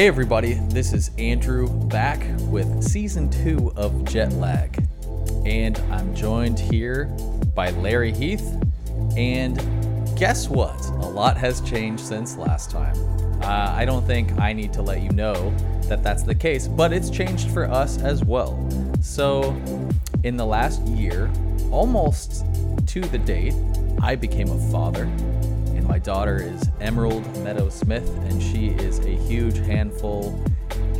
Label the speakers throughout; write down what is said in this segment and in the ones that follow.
Speaker 1: Hey, everybody, this is Andrew back with season two of Jet Lag. And I'm joined here by Larry Heath. And guess what? A lot has changed since last time. Uh, I don't think I need to let you know that that's the case, but it's changed for us as well. So, in the last year, almost to the date, I became a father daughter is Emerald Meadow Smith, and she is a huge handful.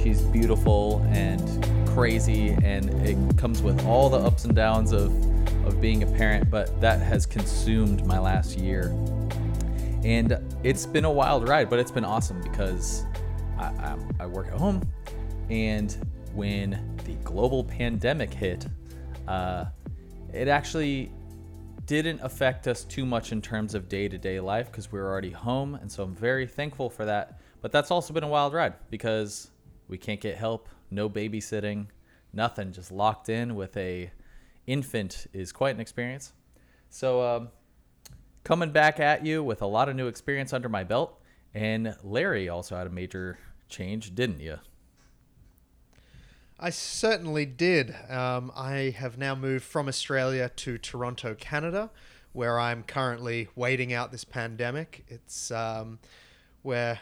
Speaker 1: She's beautiful and crazy, and it comes with all the ups and downs of, of being a parent, but that has consumed my last year. And it's been a wild ride, but it's been awesome because I, I, I work at home, and when the global pandemic hit, uh, it actually didn't affect us too much in terms of day to day life because we were already home. And so I'm very thankful for that. But that's also been a wild ride because we can't get help, no babysitting, nothing, just locked in with a infant is quite an experience. So um, coming back at you with a lot of new experience under my belt. And Larry also had a major change, didn't you?
Speaker 2: I certainly did. Um, I have now moved from Australia to Toronto, Canada, where I'm currently waiting out this pandemic. It's um, where,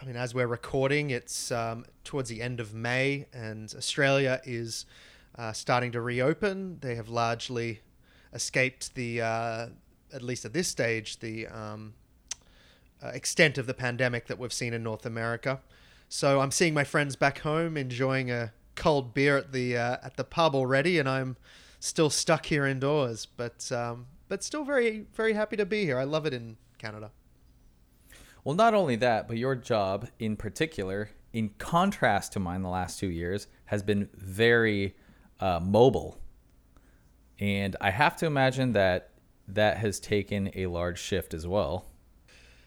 Speaker 2: I mean, as we're recording, it's um, towards the end of May, and Australia is uh, starting to reopen. They have largely escaped the, uh, at least at this stage, the um, uh, extent of the pandemic that we've seen in North America. So I'm seeing my friends back home enjoying a cold beer at the uh, at the pub already, and I'm still stuck here indoors. But um, but still very very happy to be here. I love it in Canada.
Speaker 1: Well, not only that, but your job in particular, in contrast to mine the last two years, has been very uh, mobile. And I have to imagine that that has taken a large shift as well.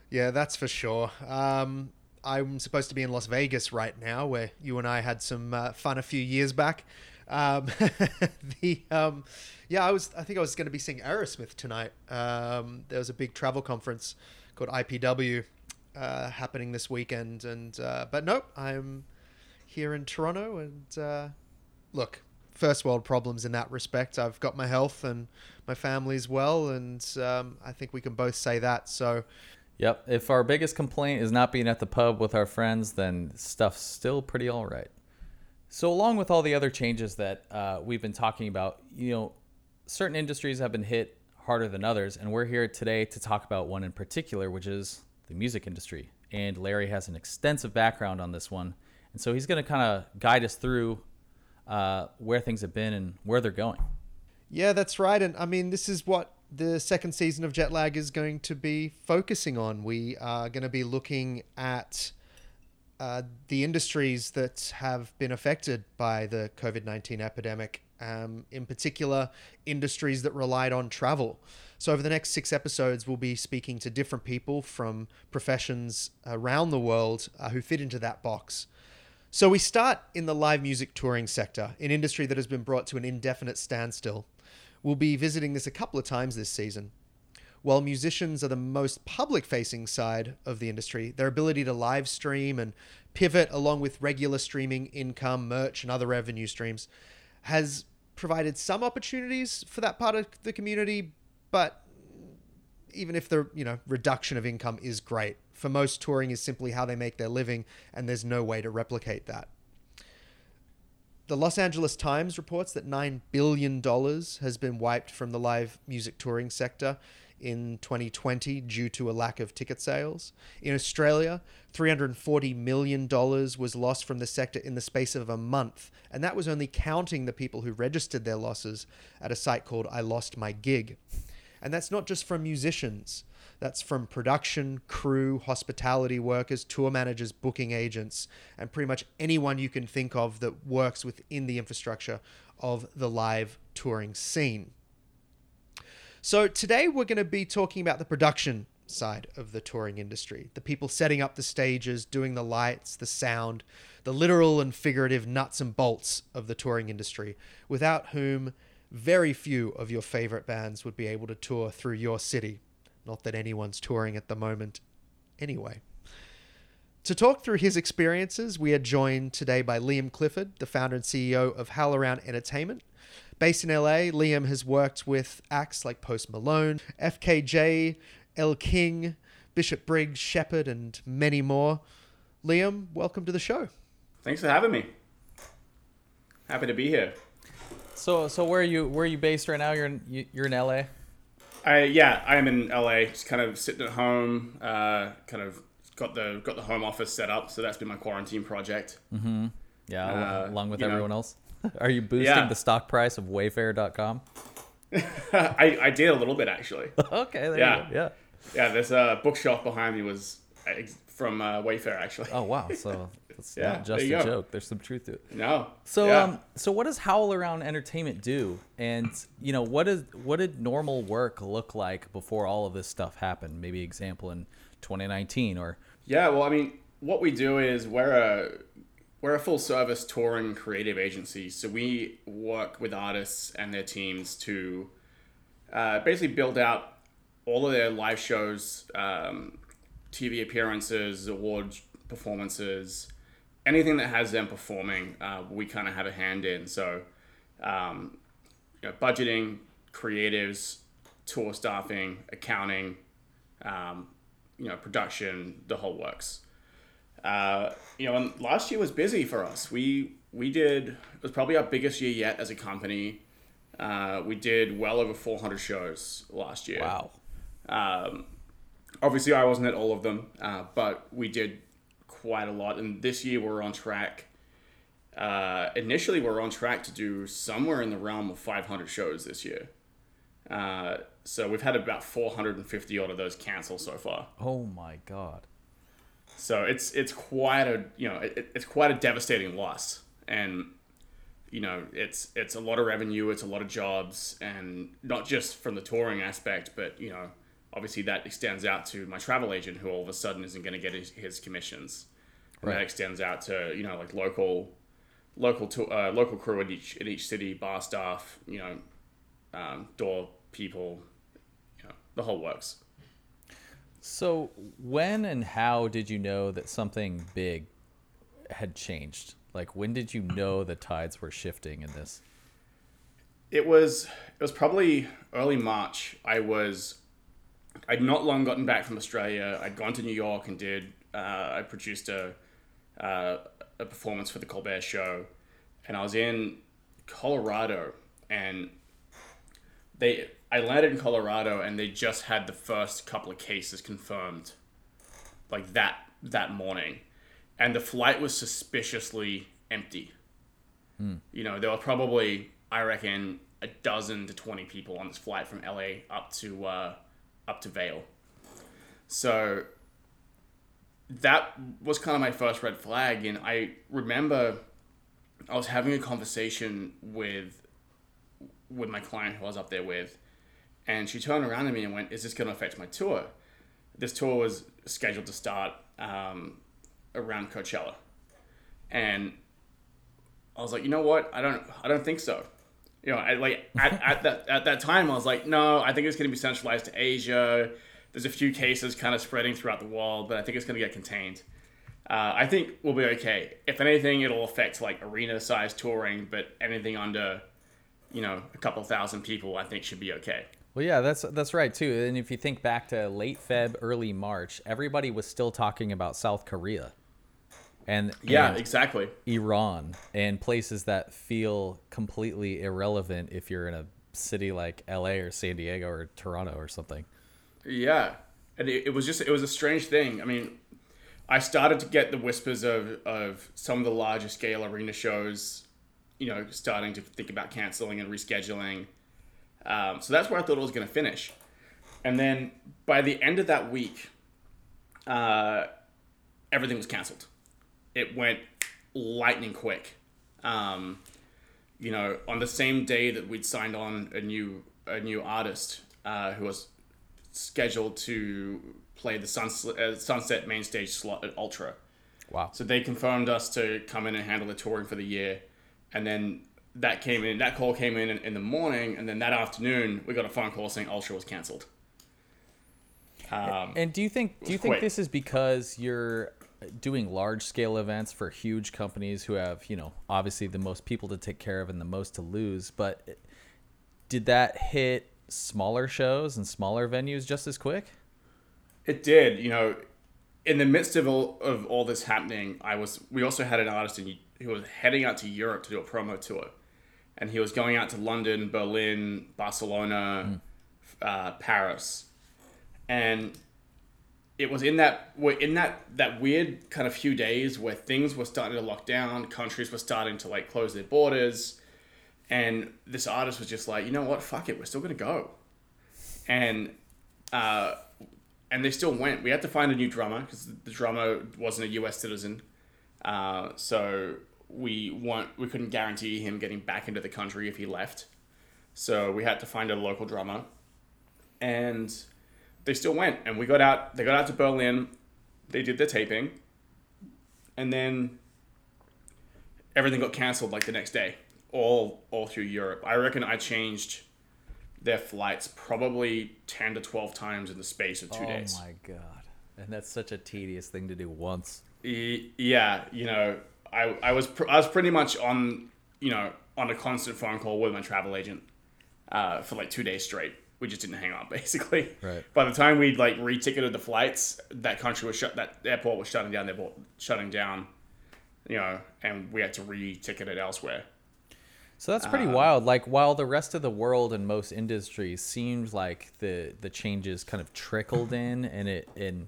Speaker 2: Yeah, that's for sure. Um, I'm supposed to be in Las Vegas right now, where you and I had some uh, fun a few years back. Um, the um, yeah, I was I think I was going to be seeing Aerosmith tonight. Um, there was a big travel conference called IPW uh, happening this weekend, and uh, but nope, I'm here in Toronto, and uh, look, first world problems in that respect. I've got my health and my family's well, and um, I think we can both say that. So
Speaker 1: Yep. If our biggest complaint is not being at the pub with our friends, then stuff's still pretty all right. So, along with all the other changes that uh, we've been talking about, you know, certain industries have been hit harder than others, and we're here today to talk about one in particular, which is the music industry. And Larry has an extensive background on this one, and so he's going to kind of guide us through uh, where things have been and where they're going.
Speaker 2: Yeah, that's right. And I mean, this is what the second season of Jetlag is going to be focusing on. We are going to be looking at uh, the industries that have been affected by the COVID 19 epidemic, um, in particular, industries that relied on travel. So, over the next six episodes, we'll be speaking to different people from professions around the world uh, who fit into that box. So, we start in the live music touring sector, an industry that has been brought to an indefinite standstill. We'll be visiting this a couple of times this season. While musicians are the most public facing side of the industry, their ability to live stream and pivot along with regular streaming income, merch, and other revenue streams has provided some opportunities for that part of the community, but even if the you know reduction of income is great, for most touring is simply how they make their living, and there's no way to replicate that. The Los Angeles Times reports that $9 billion has been wiped from the live music touring sector in 2020 due to a lack of ticket sales. In Australia, $340 million was lost from the sector in the space of a month, and that was only counting the people who registered their losses at a site called I Lost My Gig. And that's not just from musicians. That's from production, crew, hospitality workers, tour managers, booking agents, and pretty much anyone you can think of that works within the infrastructure of the live touring scene. So, today we're going to be talking about the production side of the touring industry the people setting up the stages, doing the lights, the sound, the literal and figurative nuts and bolts of the touring industry, without whom very few of your favorite bands would be able to tour through your city not that anyone's touring at the moment anyway. To talk through his experiences, we are joined today by Liam Clifford, the founder and CEO of HowlRound Entertainment. Based in LA, Liam has worked with acts like Post Malone, FKJ, El King, Bishop Briggs, Sheppard, and many more. Liam, welcome to the show.
Speaker 3: Thanks for having me. Happy to be here.
Speaker 1: So, so where are you? Where are you based right now? You're in you're in LA.
Speaker 3: I yeah, I am in LA, just kind of sitting at home. Uh, kind of got the got the home office set up, so that's been my quarantine project.
Speaker 1: Yeah,
Speaker 3: Uh,
Speaker 1: along with
Speaker 3: you know.
Speaker 1: everyone else. Are you boosting
Speaker 3: Yeah.
Speaker 1: the stock price of Wayfair.com?
Speaker 3: I, I did a little bit actually.
Speaker 1: okay, there
Speaker 3: Yeah.
Speaker 1: you go. Yeah.
Speaker 3: yeah, there's a bookshelf behind me was uh, from uh, Wayfair actually.
Speaker 1: Oh wow. So it's
Speaker 3: Yeah,
Speaker 1: not just a
Speaker 3: go.
Speaker 1: joke. There's some truth to it.
Speaker 3: No.
Speaker 1: So
Speaker 3: yeah.
Speaker 1: um so what does Howl Around Entertainment do? And you know, what is what did normal work look like before all of this stuff happened? Maybe example in 2019 or
Speaker 3: Yeah, well, I mean, what we do is we're a we're a full service touring creative agency. So we work with artists and their teams to uh, basically build out all of their live shows, um, TV appearances, award performances, anything that has them performing. Uh, we kind of have a hand in. So, um, you know, budgeting, creatives, tour staffing, accounting, um, you know, production, the whole works. Uh, you know, and last year was busy for us. We we did it was probably our biggest year yet as a company. Uh, we did well over 400 shows last year.
Speaker 1: wow.
Speaker 3: Um, obviously, I wasn't at all of them, uh, but we did quite a lot. And this year, we're on track. Uh, initially, we're on track to do somewhere in the realm of 500 shows this year. Uh, so we've had about 450 odd of those cancel so far.
Speaker 1: Oh my god.
Speaker 3: So it's it's quite a you know it, it's quite a devastating loss, and you know it's it's a lot of revenue, it's a lot of jobs, and not just from the touring aspect, but you know obviously that extends out to my travel agent who all of a sudden isn't going to get his, his commissions, and
Speaker 1: Right.
Speaker 3: that extends out to you know like local local to, uh, local crew in each in each city, bar staff, you know, um, door people, you know the whole works.
Speaker 1: So when and how did you know that something big had changed? Like when did you know the tides were shifting in this?
Speaker 3: It was it was probably early March. I was I'd not long gotten back from Australia. I'd gone to New York and did uh, I produced a uh, a performance for the Colbert Show, and I was in Colorado, and they I landed in Colorado, and they just had the first couple of cases confirmed, like that that morning, and the flight was suspiciously empty. You know, there were probably I reckon a dozen to twenty people on this flight from LA up to uh, up to Vail. So that was kind of my first red flag, and I remember I was having a conversation with with my client who I was up there with, and she turned around to me and went, "Is this going to affect my tour?" This tour was scheduled to start um, around Coachella, and I was like, you know what? I don't, I don't think so. You know, I, like at, at that at that time, I was like, no, I think it's going to be centralized to Asia. There's a few cases kind of spreading throughout the world, but I think it's going to get contained. Uh, I think we'll be okay. If anything, it'll affect like arena size touring, but anything under, you know, a couple thousand people, I think should be okay.
Speaker 1: Well, yeah, that's that's right too. And if you think back to late Feb, early March, everybody was still talking about South Korea, and
Speaker 3: Yeah,
Speaker 1: and
Speaker 3: exactly.
Speaker 1: Iran, and places that feel completely irrelevant if you're in a city like L.A. or San Diego or Toronto or something.
Speaker 3: Yeah, and it, it was just it was a strange thing. I mean, I started to get the whispers of of some of the larger scale arena shows, you know, starting to think about canceling and rescheduling. Um, so that's where I thought it was going to finish, and then by the end of that week, uh, everything was canceled. It went lightning quick. Um, you know, on the same day that we'd signed on a new a new artist uh, who was scheduled to play the Sunset, uh, Sunset main stage slot at Ultra.
Speaker 1: Wow.
Speaker 3: So they confirmed us to come in and handle the touring for the year, and then that came in. That call came in, in in the morning, and then that afternoon we got a phone call saying Ultra was canceled. Um,
Speaker 1: And do you think do you think
Speaker 3: quick.
Speaker 1: this is because you're doing large scale events for huge companies who have, you know, obviously the most people to take care of and the most to lose. But did that hit smaller shows and smaller venues just as quick?
Speaker 3: It did. You know, in the midst of all of all this happening, I was. We also had an artist in, who was heading out to Europe to do a promo tour, and he was going out to London, Berlin, Barcelona, mm. uh, Paris, and it was in that in that that weird kind of few days where things were starting to lock down, countries were starting to like close their borders, and this artist was just like, you know what, fuck it, we're still gonna go, and uh, and they still went. We had to find a new drummer because the drummer wasn't a U.S. citizen, uh, so we want we couldn't guarantee him getting back into the country if he left. So we had to find a local drummer, and they still went. And we got out. They got out to Berlin. They did their taping, and then everything got canceled like the next day, all all through Europe. I reckon I changed their flights probably 10 to 12 times in the space of two
Speaker 1: oh
Speaker 3: days.
Speaker 1: Oh my God. And that's such a tedious thing to do once.
Speaker 3: Yeah. You know, I, I was, pr- I was pretty much on, you know, on a constant phone call with my travel agent uh, for like two days straight. We just didn't hang up basically.
Speaker 1: Right.
Speaker 3: By the time we'd like reticketed the flights, that country was shut, that airport was shutting down, their shutting down, you know, and we had to re-ticket it elsewhere.
Speaker 1: So that's pretty um, wild. Like while the rest of the world and most industries seemed like the the changes kind of trickled in, and it and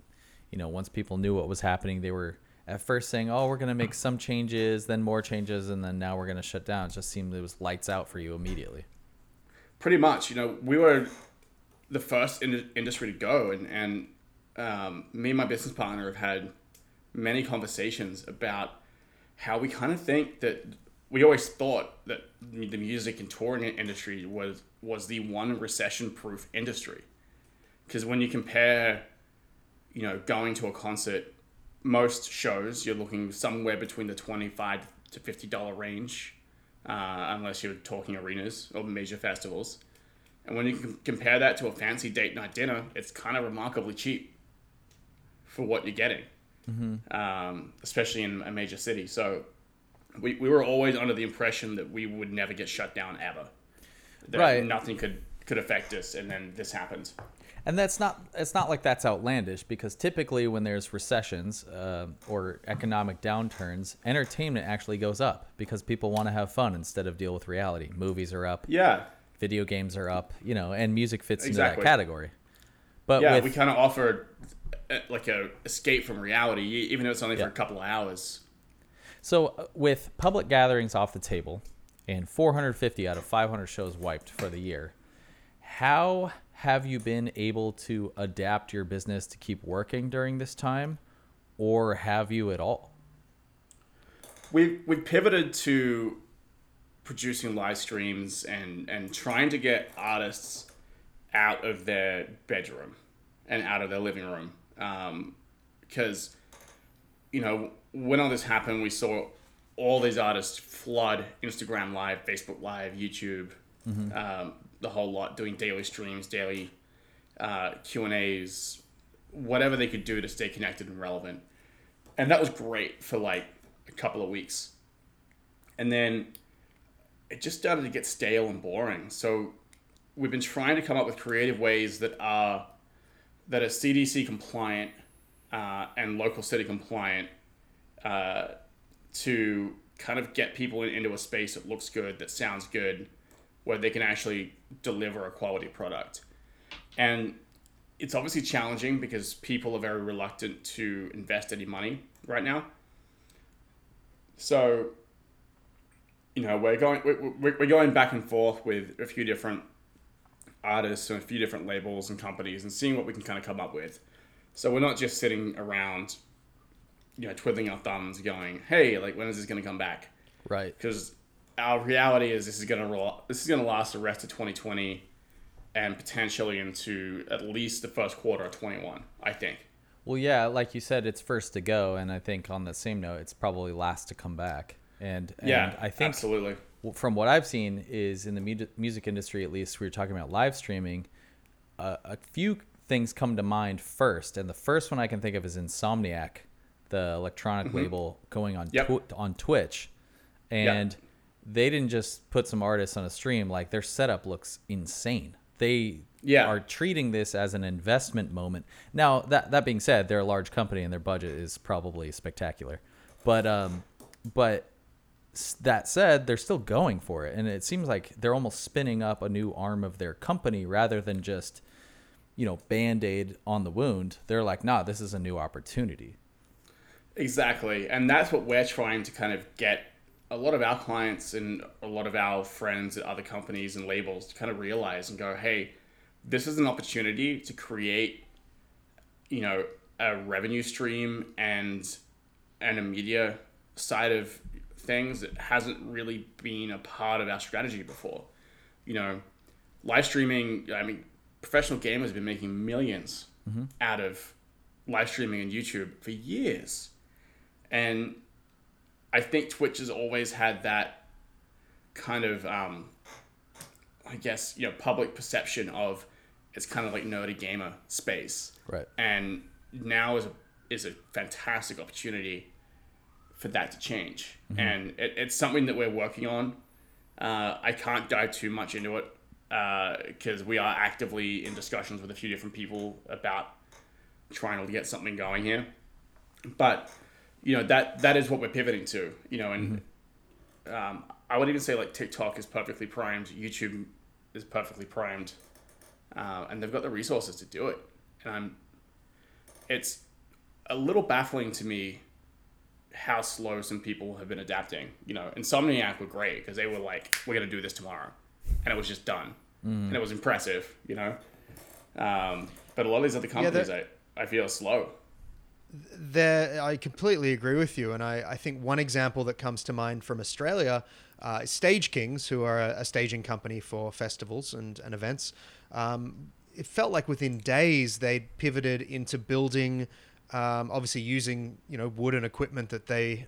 Speaker 1: you know once people knew what was happening, they were at first saying, "Oh, we're gonna make some changes, then more changes, and then now we're gonna shut down." It just seemed it was lights out for you immediately.
Speaker 3: Pretty much, you know, we were the first in- industry to go, and and um, me and my business partner have had many conversations about how we kind of think that we always thought that the music and touring industry was was the one recession proof industry. Because when you compare you know going to a concert most shows you're looking somewhere between the 25 to 50 dollar range uh, unless you're talking arenas or major festivals. And when you compare that to a fancy date night dinner it's kind of remarkably cheap for what you're getting. Mm-hmm. um, especially in a major city. So we, we were always under the impression that we would never get shut down ever. That
Speaker 1: right.
Speaker 3: nothing could could affect us, and then this happens.
Speaker 1: And that's not it's not like that's outlandish because typically when there's recessions uh, or economic downturns, entertainment actually goes up because people want to have fun instead of deal with reality. Movies are up.
Speaker 3: Yeah.
Speaker 1: Video games are up. You know, and music fits exactly. into that category.
Speaker 3: But yeah, with, we kind of offer uh, like a escape from reality, even though it's only yeah. for a couple of hours.
Speaker 1: So uh, with public gatherings off the table and 450 out of 500 shows wiped for the year, how have you been able to adapt your business to keep working during this time, or have you at all?
Speaker 3: We we pivoted to producing live streams and and trying to get artists out of their bedroom and out of their living room because um, you know when all this happened, we saw all these artists flood Instagram Live, Facebook Live, YouTube, mm-hmm. um, the whole lot, doing daily streams, daily uh, Q and A's, whatever they could do to stay connected and relevant, and that was great for like a couple of weeks, and then it just started to get stale and boring. So we've been trying to come up with creative ways that are that are CDC compliant uh, and local city compliant uh, to kind of get people into a space that looks good, that sounds good, where they can actually deliver a quality product. And it's obviously challenging because people are very reluctant to invest any money right now. So, you know, we're going we're, we're going back and forth with a few different artists and a few different labels and companies and seeing what we can kind of come up with. So we're not just sitting around you know twiddling our thumbs, going, "Hey, like when is this going to come back?"
Speaker 1: Right.
Speaker 3: Because our reality is this is going to this is going to last the rest of 2020 and potentially into at least the first quarter of 21. I think.
Speaker 1: Well, yeah, like you said, it's first to go, and I think on the same note, it's probably last to come back. And, and
Speaker 3: yeah,
Speaker 1: I think
Speaker 3: absolutely.
Speaker 1: From what I've seen, is in the mu- music industry, at least, we were talking about live streaming. Uh, a few things come to mind first, and the first one I can think of is Insomniac the electronic label, going on
Speaker 3: Yep.
Speaker 1: tw- on Twitch, and they didn't just put some artists on a stream. Like their setup looks insane. They
Speaker 3: Yeah.
Speaker 1: are treating this as an investment moment. Now that that being said, they're a large company and their budget is probably spectacular, but um, but that said, they're still going for it, and it seems like they're almost spinning up a new arm of their company rather than just, you know, band aid on the wound. They're like, nah, this is a new opportunity.
Speaker 3: Exactly. And that's what we're trying to kind of get a lot of our clients and a lot of our friends at other companies and labels to kind of realize and go, hey, this is an opportunity to create, you know, a revenue stream and and a media side of things that hasn't really been a part of our strategy before. You know, live streaming, I mean, professional gamers have been making 1000000s out of live streaming and YouTube for years. And I think Twitch has always had that kind of, um, I guess, you know, public perception of it's kind of like nerdy gamer space.
Speaker 1: Right.
Speaker 3: And now is a, is a fantastic opportunity for that to change. And it, it's something that we're working on. Uh, I can't dive too much into it because we are actively in discussions with a few different people about trying to get something going here. But you know that that is what we're pivoting to. You know, and um, I would even say like TikTok is perfectly primed, YouTube is perfectly primed, uh, and they've got the resources to do it. And I'm, it's a little baffling to me how slow some people have been adapting. You know, Insomniac were great because they were like, "We're gonna do this tomorrow," and it was just done, and it was impressive. You know, um, but a lot of these other companies,
Speaker 2: that-
Speaker 3: I I feel are slow.
Speaker 2: there i completely agree with you and I, I think one example that comes to mind from australia uh, is stage kings who are a, a staging company for festivals and, and events um, it felt like within days they'd pivoted into building um, obviously using you know wood and equipment that they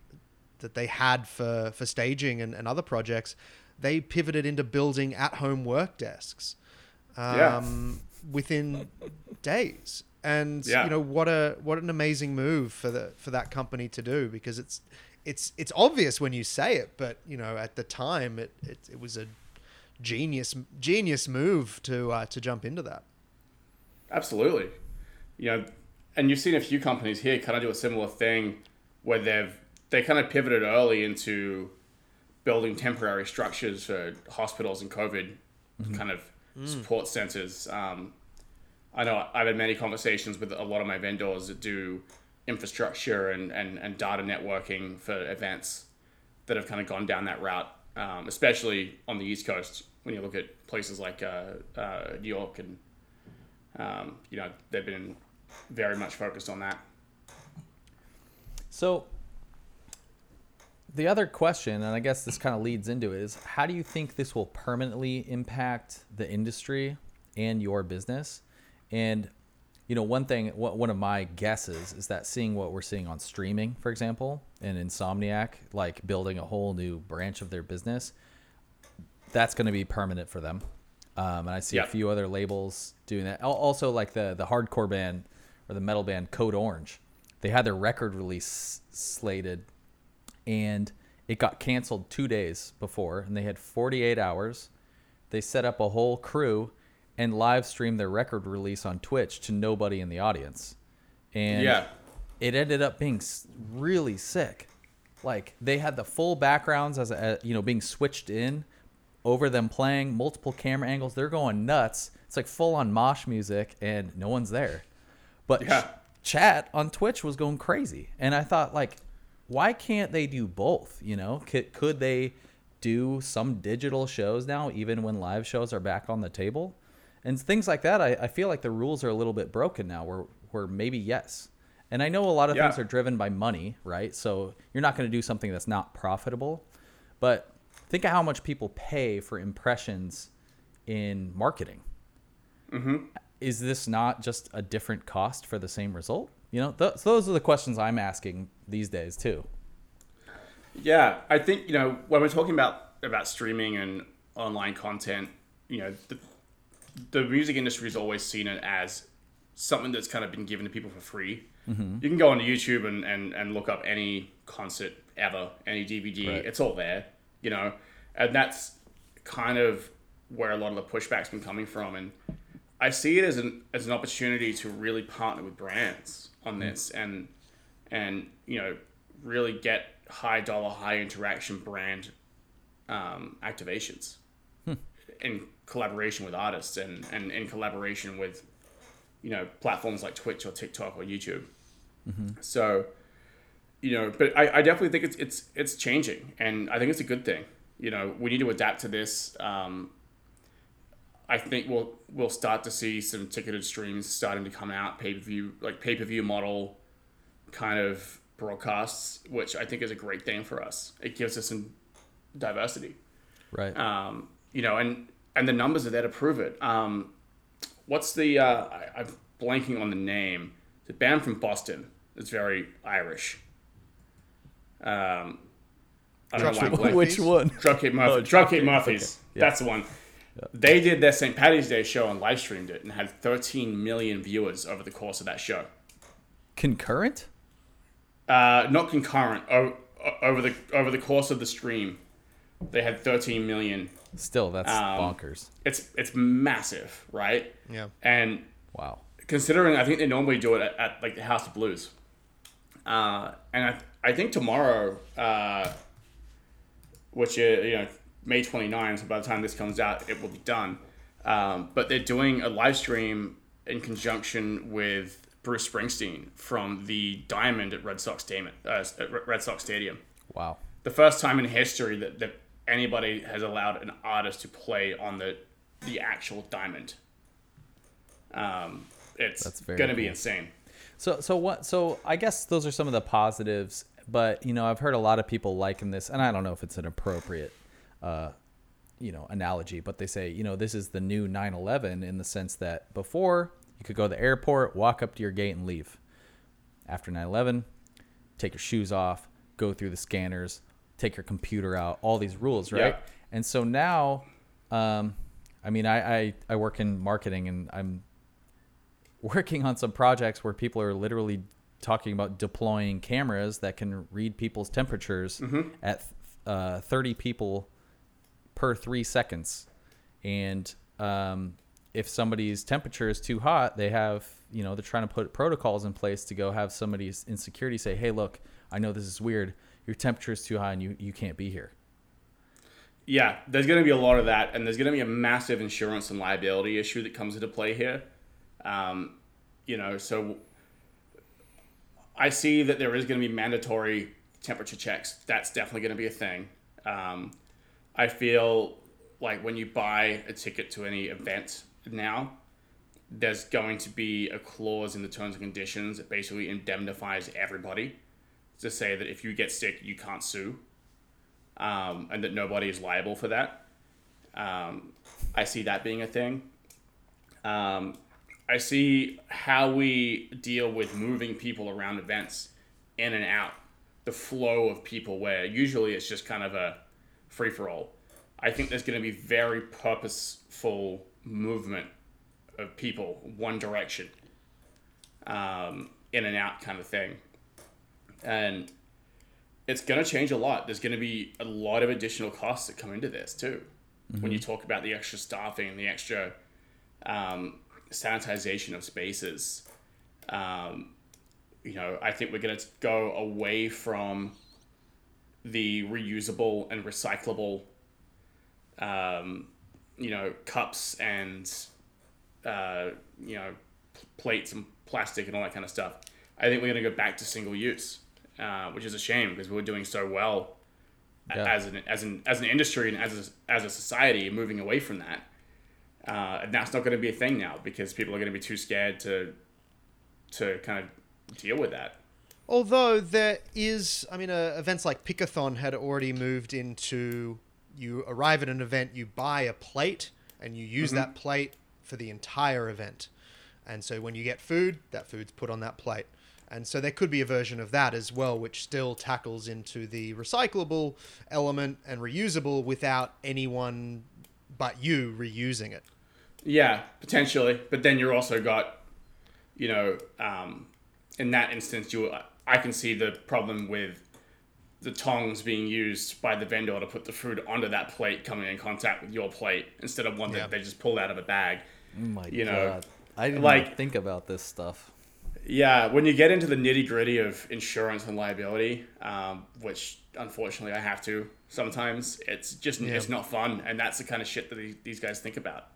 Speaker 2: that they had for for staging and, and other projects they pivoted into building at home work desks
Speaker 3: Yeah.
Speaker 2: um, within days. And
Speaker 3: Yeah.
Speaker 2: you know what a what an amazing move for the for that company to do because it's it's it's obvious when you say it, but you know at the time it it, it was a genius genius move to uh, to jump into that.
Speaker 3: Absolutely. You know, and you've seen a few companies here kind of do a similar thing where they've they kind of pivoted early into building temporary structures for hospitals and COVID kind of support centers. Um, I know I've had many conversations with a lot of my vendors that do infrastructure and, and, and data networking for events that have kind of gone down that route, um, especially on the East Coast when you look at places like uh, uh, New York and um, you know, they've been very much focused on that.
Speaker 1: So the other question, and I guess this kind of leads into it, is how do you think this will permanently impact the industry and your business? And you know, one thing, one of my guesses is that seeing what we're seeing on streaming, for example, and Insomniac, like building a whole new branch of their business, that's going to be permanent for them. Um, and I see a few other labels doing that. Also, like the the hardcore band or the metal band Code Orange, they had their record release slated, and it got canceled two days before, and they had 48 hours. They set up a whole crew and live streamed their record release on Twitch to nobody in the audience, and
Speaker 3: Yeah.
Speaker 1: it ended up being really sick. Like they had the full backgrounds as a, you know being switched in over them playing multiple camera angles. They're going nuts. It's like full on mosh music and no one's there. But ch- chat on Twitch was going crazy. And I thought like why can't they do both, you know? Could could they do some digital shows now even when live shows are back on the table? And things like that, I, I feel like the rules are a little bit broken now where where maybe yes. And I know a lot of
Speaker 3: Yeah.
Speaker 1: things are driven by money, right? So you're not going to do something that's not profitable. But think of how much people pay for impressions in marketing. Mm-hmm. Is this not just a different cost for the same result? You know, th- so those are the questions I'm asking these days too.
Speaker 3: Yeah, I think you know when we're talking about about streaming and online content, you know, the, the music industry has always seen it as something that's kind of been given to people for free.
Speaker 1: Mm-hmm.
Speaker 3: You can go onto YouTube and, and, and look up any concert ever, any DVD.
Speaker 1: Right.
Speaker 3: It's all there, you know, and that's kind of where a lot of the pushback's been coming from. And I see it as an as an opportunity to really partner with brands. On this and and you know really get high dollar, high interaction brand um, activations in collaboration with artists and, and in collaboration with you know platforms like Twitch or TikTok or YouTube. So you know, but I, I definitely think it's it's it's changing, and I think it's a good thing. You know, we need to adapt to this. Um, I think we'll we'll start to see some ticketed streams starting to come out, pay per view like pay per view model kind of broadcasts, which I think is a great thing for us. It gives us some diversity
Speaker 1: Right.
Speaker 3: um, you know, and and the numbers are there to prove it. Um, what's the? Uh, I, I'm blanking on the name. The band from Boston. It's very Irish. Um, I don't know why I'm
Speaker 2: Dropkick
Speaker 3: blanking.
Speaker 1: Which one?
Speaker 3: Dropkick Murphy.
Speaker 1: Oh,
Speaker 3: Dropkick
Speaker 1: Dropkick,
Speaker 3: Murphys.
Speaker 1: okay, yeah.
Speaker 3: That's the one. They did their St. Patty's Day show and live streamed it and had 13 million viewers over the course of that show.
Speaker 1: Concurrent?
Speaker 3: Uh, not concurrent. O- o- over the over the course of the stream, they had 13 million.
Speaker 1: Still, that's
Speaker 3: Um,
Speaker 1: bonkers.
Speaker 3: It's it's massive, right?
Speaker 2: Yeah.
Speaker 3: And
Speaker 1: Wow.
Speaker 3: considering I think they normally do it at, at like the House of Blues. Uh, and I, I think tomorrow, uh, which is, you know, May 29th, so by the time this comes out, it will be done. Um, but they're doing a live stream in conjunction with Bruce Springsteen from the Diamond at Red Sox Stadium. Uh, at Red Sox Stadium.
Speaker 1: Wow.
Speaker 3: The first time in history that, that anybody has allowed an artist to play on the the actual Diamond. Um, it's going to be insane.
Speaker 1: So so what so I guess those are some of the positives, but you know, I've heard a lot of people liken this and I don't know if it's an appropriate uh you know, analogy, but they say, you know, this is the new 9/11 in the sense that before you could go to the airport, walk up to your gate and leave. After 9/11, take your shoes off, go through the scanners, take your computer out, all these rules, right?
Speaker 3: Yeah.
Speaker 1: And so now um I mean, I, I, I work in marketing and I'm working on some projects where people are literally talking about deploying cameras that can read people's temperatures at uh, 30 people per three seconds. And um, if somebody's temperature is too hot, they have, you know, they're trying to put protocols in place to go have somebody in security say, hey, look, I know this is weird. Your temperature is too high and you, you can't be here.
Speaker 3: Yeah, there's going to be a lot of that, and there's going to be a massive insurance and liability issue that comes into play here. Um, you know, so I see that there is going to be mandatory temperature checks. That's definitely going to be a thing. Um, I feel like when you buy a ticket to any event now, there's going to be a clause in the terms and conditions that basically indemnifies everybody to say that if you get sick, you can't sue um, and that nobody is liable for that. Um, I see that being a thing. Um, I see how we deal with moving people around events in and out, the flow of people, where usually it's just kind of a free for all. I think there's going to be very purposeful movement of people, one direction, um, in and out kind of thing. And it's going to change a lot. There's going to be a lot of additional costs that come into this too. When you talk about the extra staffing, and the extra um, sanitization of spaces, um, you know, I think we're going to go away from the reusable and recyclable, um, you know, cups and uh, you know, plates and plastic and all that kind of stuff. I think we're going to go back to single use, uh, which is a shame because we were doing so well
Speaker 1: Yeah.
Speaker 3: as an as an as an industry and as a, as a society, moving away from that. Uh, and that's not going to be a thing now because people are going to be too scared to to kind of deal with that.
Speaker 2: Although there is, I mean, uh, events like Pickathon had already moved into you arrive at an event, you buy a plate, and you use that plate for the entire event. And so when you get food, that food's put on that plate. And so there could be a version of that as well, which still tackles into the recyclable element and reusable without anyone but you reusing it.
Speaker 3: Yeah, potentially. But then you're also got you know, um, in that instance, you I can see the problem with the tongs being used by the vendor to put the food onto that plate coming in contact with your plate instead of one
Speaker 2: Yeah.
Speaker 3: that they just pulled out of a bag.
Speaker 1: Oh my
Speaker 3: You know,
Speaker 1: god. I didn't
Speaker 3: like-
Speaker 1: think about this stuff.
Speaker 3: Yeah, when you get into the nitty gritty of insurance and liability, um, which unfortunately I have to sometimes, it's just
Speaker 2: Yeah.
Speaker 3: it's not fun, and that's the kind of shit that these, guys think about.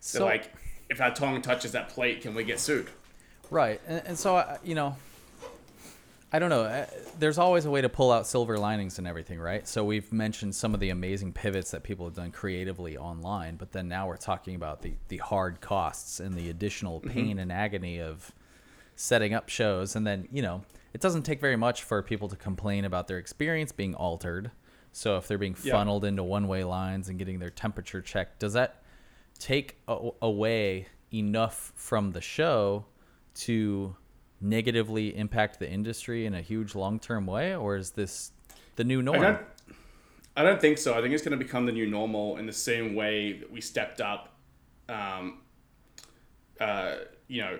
Speaker 1: So
Speaker 3: They're like, if that tongue touches that plate, can we get sued?
Speaker 1: Right, and, and so I- you know, I don't know. uh, There's always a way to pull out silver linings and everything, right? So we've mentioned some of the amazing pivots that people have done creatively online, but then now we're talking about the the hard costs and the additional pain and agony of setting up shows, and then you know, it doesn't take very much for people to complain about their experience being altered. So if they're being
Speaker 3: Yeah.
Speaker 1: funneled into one-way lines and getting their temperature checked, does that take a- away enough from the show to negatively impact the industry in a huge long-term way or is this the new
Speaker 3: I
Speaker 1: norm
Speaker 3: don't, I don't think so. I think it's going to become the new normal in the same way that we stepped up, um, uh, you know,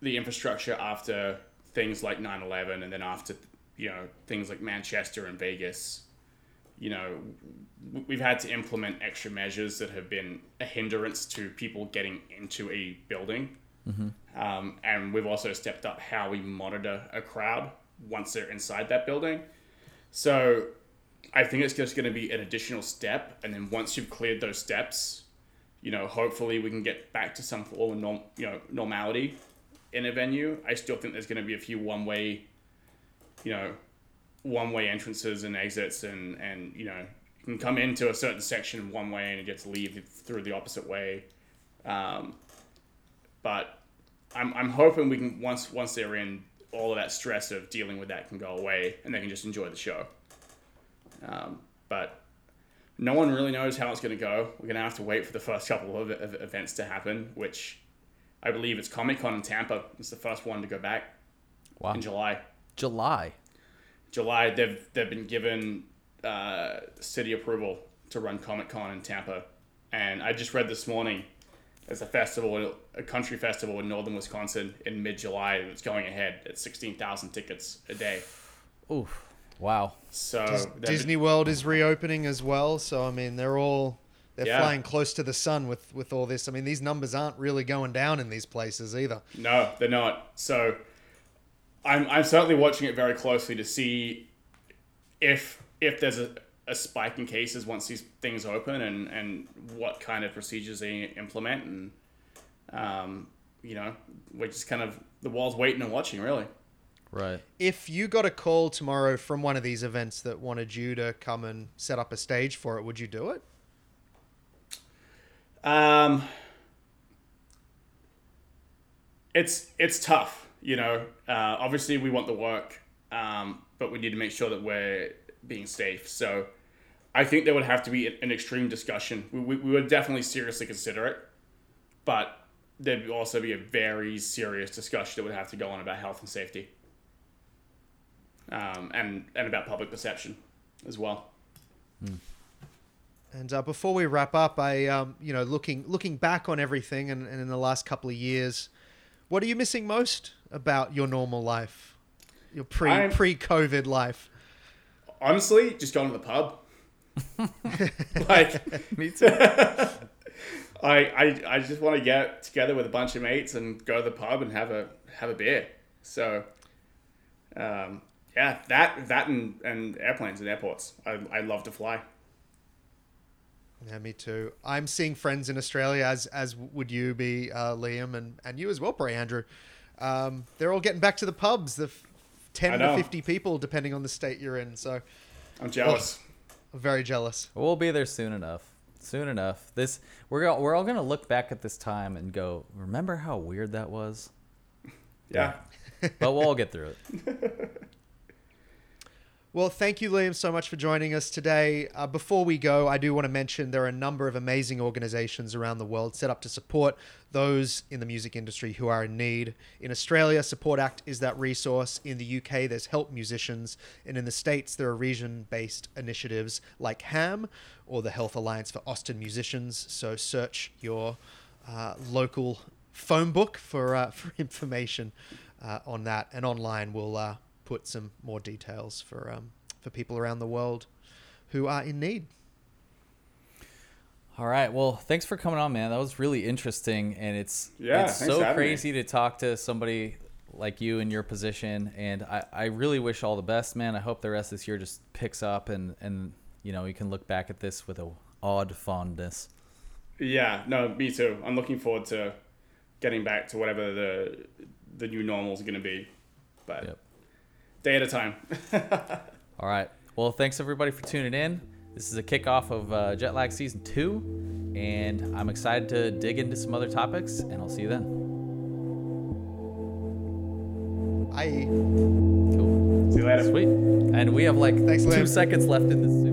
Speaker 3: the infrastructure after things like 9-11 and then after, you know, things like Manchester and Vegas. You know, we've had to implement extra measures that have been a hindrance to people getting into a building. Um, and we've also stepped up how we monitor a crowd once they're inside that building. So I think it's just going to be an additional step, and then once you've cleared those steps, you know, hopefully we can get back to some form of norm, you know, normality in a venue. I still think there's going to be a few one-way, you know, one-way entrances and exits, and and you know, you can come into a certain section one way and you get to leave through the opposite way. Um, but I'm, I'm hoping we can once once they're in, all of that stress of dealing with that can go away, and they can just enjoy the show. Um, but no one really knows how it's going to go. We're going to have to wait for the first couple of, of events to happen, which I believe it's Comic Con in Tampa. It's the first one to go back
Speaker 1: wow
Speaker 3: in July.
Speaker 1: july
Speaker 3: July, they've they've been given uh, city approval to run Comic Con in Tampa, and I just read this morning there's a festival, a country festival in northern Wisconsin in mid July that's going ahead at sixteen thousand tickets a day.
Speaker 1: Oof. wow
Speaker 3: So
Speaker 2: Dis- Disney World is reopening as well, so I mean they're all they're
Speaker 3: Yeah.
Speaker 2: flying close to the sun with with all this. I mean these numbers aren't really going down in these places either.
Speaker 3: No, they're not. So I'm I'm certainly watching it very closely to see if if there's a, a spike in cases once these things open and, and what kind of procedures they implement and um, you know, we're just kind of the wall's waiting and watching really.
Speaker 1: right
Speaker 2: If you got a call tomorrow from one of these events that wanted you to come and set up a stage for it, would you do it?
Speaker 3: Um, it's it's tough, you know. Uh, obviously, we want the work, um, but we need to make sure that we're being safe. So, I think there would have to be an extreme discussion. We, we, we would definitely seriously consider it, but there'd also be a very serious discussion that would have to go on about health and safety, um, and and about public perception as well.
Speaker 2: And uh, before we wrap up, I, um, you know, looking looking back on everything and, and in the last couple of years, what are you missing most about your normal life, your pre pre COVID life?
Speaker 3: Honestly, just going to the pub. like
Speaker 1: me too
Speaker 3: I, I, I just want to get together with a bunch of mates and go to the pub and have a have a beer. So, um, yeah, that that and, and airplanes and airports. I, I love to fly.
Speaker 2: Yeah, me too. I'm seeing friends in Australia, as as would you be, uh, Liam, and and you as well, Bray Andrew. Um, they're all getting back to the pubs. The f- ten to fifty people, depending on the state you're in. So,
Speaker 3: I'm jealous.
Speaker 2: I'm very jealous.
Speaker 1: we'll be there soon enough soon enough this we're all, we're all gonna look back at this time and go remember how weird that was
Speaker 3: Yeah.
Speaker 1: but we'll all get through it
Speaker 2: Well, thank you, Liam, so much for joining us today. Uh, before we go, I do want to mention there are a number of amazing organizations around the world set up to support those in the music industry who are in need. In Australia, Support Act is that resource. In the UK, there's Help Musicians. And in the States, there are region based initiatives like HAM or the Health Alliance for Austin Musicians. So search your uh, local phone book for uh, for information uh, on that, and online we'll uh, put some more details for um, for people around the world who are in need.
Speaker 1: All right. Well, thanks for coming on, man. That was really interesting, and it's
Speaker 3: Yeah,
Speaker 1: it's so
Speaker 3: for having me.
Speaker 1: crazy to talk to somebody like you in your position. And I, I really wish all the best, man. I hope the rest of this year just picks up, and and you know you can look back at this with a odd fondness.
Speaker 3: Yeah, no, me too. I'm looking forward to getting back to whatever the the new normal is going to be, but
Speaker 1: Yep.
Speaker 3: Day at a time.
Speaker 1: All right. Well, thanks everybody for tuning in. This is a kickoff of uh, Jet Lag Season 2, and I'm excited to dig into some other topics, and I'll see you then.
Speaker 2: I
Speaker 1: Cool.
Speaker 3: See you later.
Speaker 1: Sweet. And we have like
Speaker 2: Thanks,
Speaker 1: two
Speaker 2: Liam.
Speaker 1: seconds left in this.